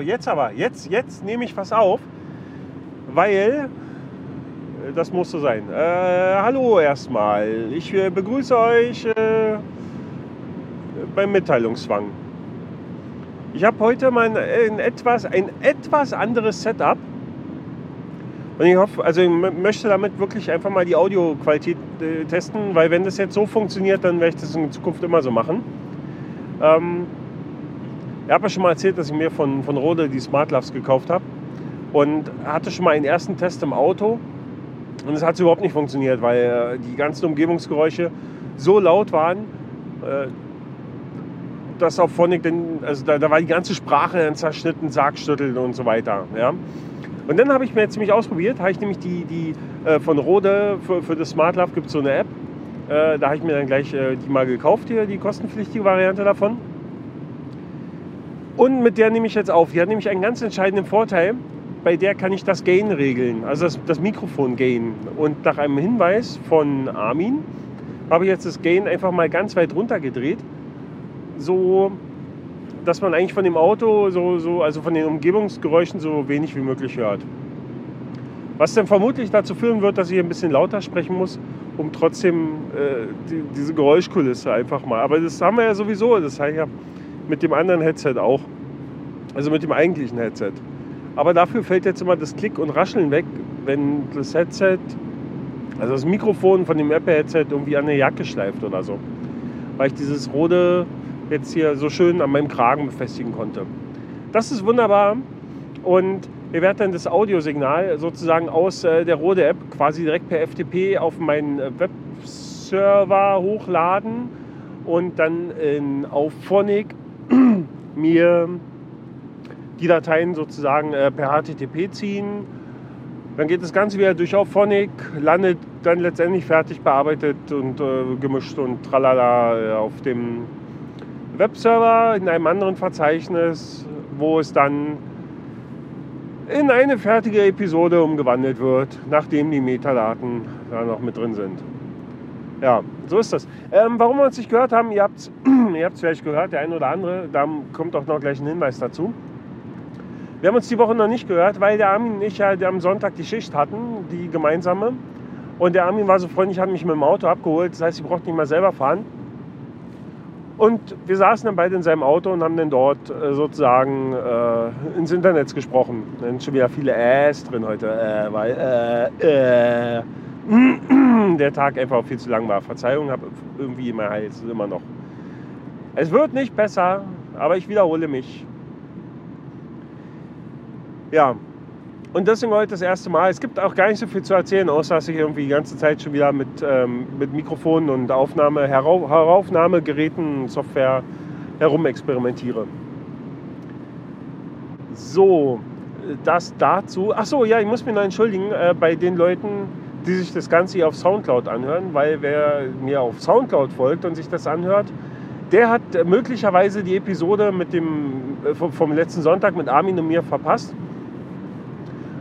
Jetzt aber. Jetzt, jetzt nehme ich was auf, weil äh, das muss so sein. Äh, hallo erstmal. Ich äh, begrüße euch äh, beim Mitteilungszwang. Ich habe heute mal ein, ein, etwas, ein etwas anderes Setup. Und ich hoffe, also ich möchte damit wirklich einfach mal die Audioqualität äh, testen, weil wenn das jetzt so funktioniert, dann werde ich das in Zukunft immer so machen. Ähm, ich habe ja schon mal erzählt, dass ich mir von, von Rode die Smart Loves gekauft habe und hatte schon mal einen ersten Test im Auto und es hat überhaupt nicht funktioniert, weil äh, die ganzen Umgebungsgeräusche so laut waren, äh, dass auf Phonic, denn, also da, da, war die ganze Sprache zerschnitten, Sargstütteln und so weiter. Ja. Und dann habe ich mir ziemlich ausprobiert, habe ich nämlich die, die äh, von Rode für, für das Smart Love gibt es so eine App. Äh, da habe ich mir dann gleich äh, die mal gekauft, hier, die kostenpflichtige Variante davon. Und mit der nehme ich jetzt auf. Die hat nämlich einen ganz entscheidenden Vorteil. Bei der kann ich das Gain regeln, also das, das Mikrofon-Gain. Und nach einem Hinweis von Armin habe ich jetzt das Gain einfach mal ganz weit runter gedreht. So, dass man eigentlich von dem Auto, so, so, also von den Umgebungsgeräuschen so wenig wie möglich hört. Was dann vermutlich dazu führen wird, dass ich ein bisschen lauter sprechen muss, um trotzdem äh, die, diese Geräuschkulisse einfach mal. Aber das haben wir ja sowieso. Das ich ja mit dem anderen Headset auch. Also mit dem eigentlichen Headset. Aber dafür fällt jetzt immer das Klick und Rascheln weg, wenn das Headset, also das Mikrofon von dem Apple-Headset irgendwie an der Jacke schleift oder so. Weil ich dieses rote jetzt hier so schön an meinem Kragen befestigen konnte. Das ist wunderbar und ihr werdet dann das Audiosignal sozusagen aus äh, der Rode App quasi direkt per FTP auf meinen äh, Webserver hochladen und dann in, auf Phonic mir die Dateien sozusagen äh, per HTTP ziehen. Dann geht das Ganze wieder durch auf Phonic, landet dann letztendlich fertig bearbeitet und äh, gemischt und tralala äh, auf dem Webserver in einem anderen Verzeichnis, wo es dann in eine fertige Episode umgewandelt wird, nachdem die Metadaten da noch mit drin sind. Ja, so ist das. Ähm, warum wir uns nicht gehört haben, ihr habt es ihr vielleicht gehört, der eine oder andere, da kommt auch noch gleich ein Hinweis dazu. Wir haben uns die Woche noch nicht gehört, weil der Armin und ich ja am Sonntag die Schicht hatten, die gemeinsame. Und der Armin war so freundlich, hat mich mit dem Auto abgeholt. Das heißt, ich brauchte nicht mal selber fahren. Und wir saßen dann beide in seinem Auto und haben dann dort äh, sozusagen äh, ins Internet gesprochen. Da sind schon wieder viele Äs drin heute, äh, weil äh, äh, der Tag einfach viel zu lang war. Verzeihung, habe irgendwie immer Hals immer noch. Es wird nicht besser, aber ich wiederhole mich. Ja, und deswegen heute das erste Mal. Es gibt auch gar nicht so viel zu erzählen, außer dass ich irgendwie die ganze Zeit schon wieder mit, ähm, mit Mikrofonen und Aufnahme, Herauf Heraufnahmegeräten, Software herumexperimentiere. So, das dazu. Achso, ja, ich muss mich noch entschuldigen äh, bei den Leuten, die sich das Ganze hier auf Soundcloud anhören, weil wer mir auf Soundcloud folgt und sich das anhört, der hat möglicherweise die Episode mit dem, äh, vom letzten Sonntag mit Armin und mir verpasst.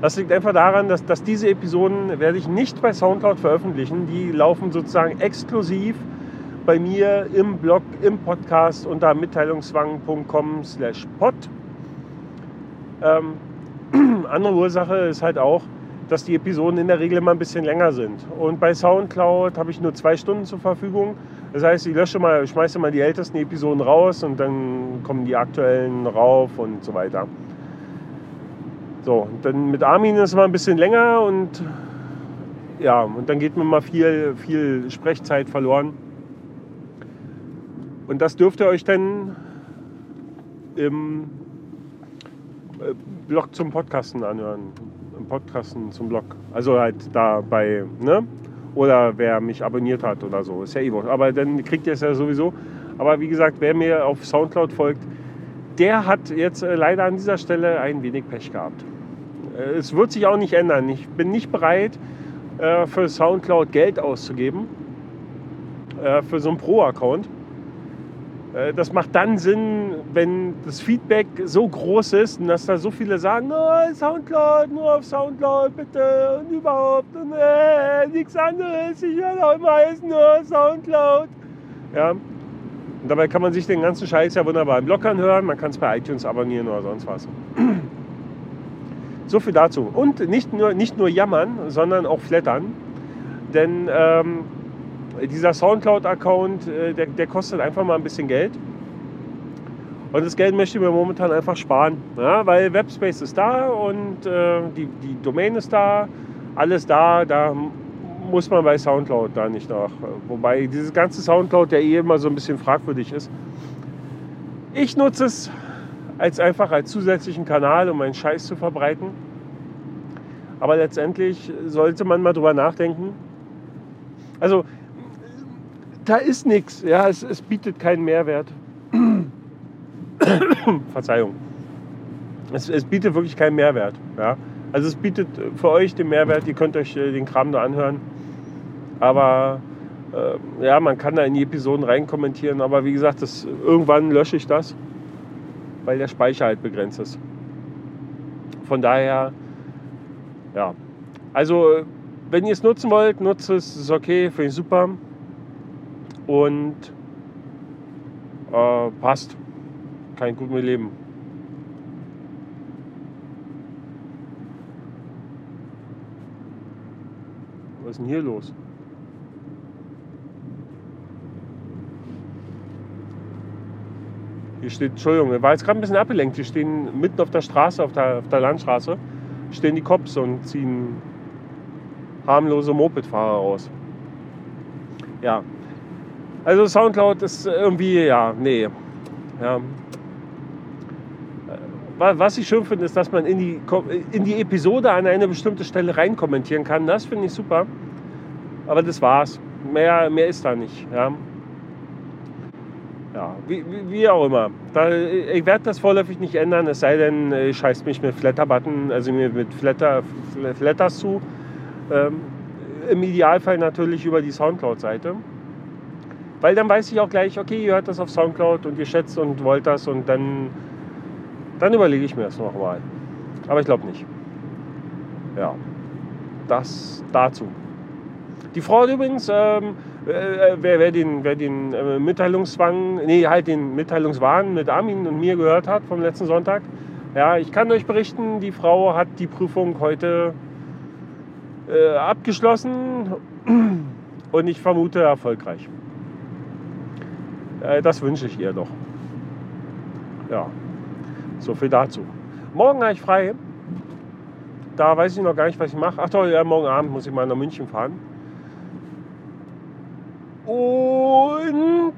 Das liegt einfach daran, dass, dass diese Episoden werde ich nicht bei Soundcloud veröffentlichen. Die laufen sozusagen exklusiv bei mir im Blog, im Podcast unter mitteilungswang.com slash pod. Ähm, andere Ursache ist halt auch, dass die Episoden in der Regel immer ein bisschen länger sind. Und bei Soundcloud habe ich nur zwei Stunden zur Verfügung. Das heißt, ich lösche mal, schmeiße mal die ältesten Episoden raus und dann kommen die aktuellen rauf und so weiter. So, dann mit Armin ist es mal ein bisschen länger und ja, und dann geht mir mal viel, viel Sprechzeit verloren. Und das dürft ihr euch dann im äh, Blog zum Podcasten anhören. Podcasten zum Blog. Also halt da bei, ne? Oder wer mich abonniert hat oder so. Ist ja eh wurscht. Aber dann kriegt ihr es ja sowieso. Aber wie gesagt, wer mir auf Soundcloud folgt, der hat jetzt äh, leider an dieser Stelle ein wenig Pech gehabt. Äh, es wird sich auch nicht ändern. Ich bin nicht bereit, äh, für Soundcloud Geld auszugeben, für so einen Pro-Account. Das macht dann Sinn, wenn das Feedback so groß ist und dass da so viele sagen, oh, Soundcloud, nur auf Soundcloud, bitte und überhaupt und äh, nichts anderes, ich höre auch immer alles nur Soundcloud. Ja, Und dabei kann man sich den ganzen Scheiß ja wunderbar im Lockern hören. Man kann es bei iTunes abonnieren oder sonst was. So viel dazu. Und nicht nur, nicht nur jammern, sondern auch flattern. Denn ähm, dieser Soundcloud-Account, äh, der, der kostet einfach mal ein bisschen Geld. Und das Geld möchte ich mir momentan einfach sparen, ja, weil Webspace ist da und äh, die, die Domain ist da, alles da, da muss man bei Soundcloud da nicht nach. Wobei dieses ganze Soundcloud ja eh immer so ein bisschen fragwürdig ist. Ich nutze es als einfach als zusätzlichen Kanal, um meinen Scheiß zu verbreiten. Aber letztendlich sollte man mal drüber nachdenken. Also, da ist nichts. Ja, es, es bietet keinen Mehrwert. Verzeihung. Es, es, bietet wirklich keinen Mehrwert. Ja? Also es bietet für euch den Mehrwert, ihr könnt euch äh, den Kram da anhören. Aber äh, ja, man kann da in die Episoden rein kommentieren. Aber wie gesagt, das, irgendwann lösche ich das, weil der Speicher halt begrenzt ist. Von daher, ja. Also, wenn ihr es nutzen wollt, nutzt es, ist okay, finde ich super. Und äh, passt kann ich gut mit leben. Was ist denn hier los? Hier steht, Entschuldigung, war jetzt gerade ein bisschen abgelenkt. Hier stehen mitten auf der Straße, auf der, auf der Landstraße, stehen die Cops und ziehen harmlose Mopedfahrer aus. Ja. Also Soundcloud ist irgendwie, ja, nee. Ja, was ich schön finde, ist, dass man in die, in die Episode an eine bestimmte Stelle rein kommentieren kann. Das finde ich super. Aber das war's. Mehr, mehr ist da nicht. Ja, ja wie, wie auch immer. Da, ich werde das vorläufig nicht ändern, es sei denn, ich scheiß mich mit Flatter-Button, also mit Flatter, Flatters zu. Ähm, Im Idealfall natürlich über die Soundcloud-Seite. Weil dann weiß ich auch gleich, okay, ihr hört das auf Soundcloud und ihr schätzt und wollt das und dann dann überlege ich mir das nochmal. Aber ich glaube nicht. Ja, das dazu. Die Frau hat übrigens, ähm, äh, wer, wer, den, wer den äh, Mitteilungszwang, nee, halt den Mitteilungswahn mit Armin und mir gehört hat vom letzten Sonntag, ja, ich kann euch berichten, die Frau hat die Prüfung heute äh, abgeschlossen und ich vermute erfolgreich. Äh, das wünsche ich ihr doch. Ja. So viel dazu. Morgen habe ich frei. Da weiß ich noch gar nicht, was ich mache. Ach toll, ja, morgen Abend muss ich mal nach München fahren. Und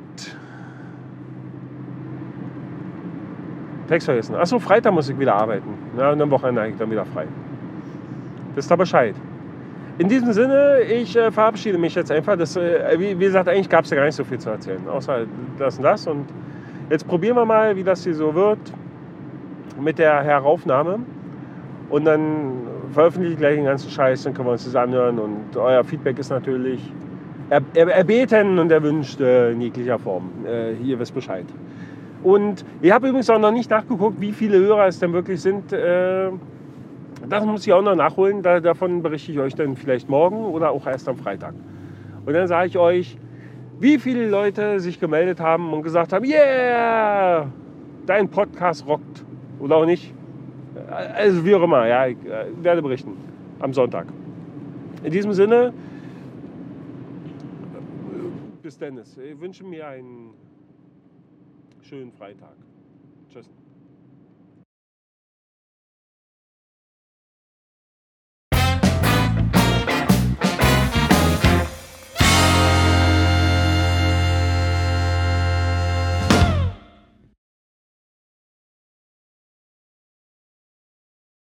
Text vergessen. Achso, Freitag muss ich wieder arbeiten. Ja, und am Wochenende ich dann wieder frei. Wisst ihr Bescheid. In diesem Sinne, ich äh, verabschiede mich jetzt einfach. Das, äh, wie, wie, gesagt, eigentlich gab es ja gar nicht so viel zu erzählen. Außer das und das. Und jetzt probieren wir mal, wie das hier so wird mit der Heraufnahme. Und dann veröffentliche ich gleich den ganzen Scheiß, dann können wir uns das anhören. Und euer Feedback ist natürlich er, er, erbeten und erwünscht äh, in jeglicher Form. Äh, ihr wisst Bescheid. Und ich habe übrigens auch noch nicht nachgeguckt, wie viele Hörer es denn wirklich sind. Das muss ich auch noch nachholen. Da, davon berichte ich euch dann vielleicht morgen oder auch erst am Freitag. Und dann sage ich euch, wie viele Leute sich gemeldet haben und gesagt haben, yeah, dein Podcast rockt. Oder auch nicht. Also wie auch immer, ja, ich äh, werde berichten am Sonntag. In diesem Sinne, bis Dennis. Ich wünsche mir einen schönen Freitag. Tschüss.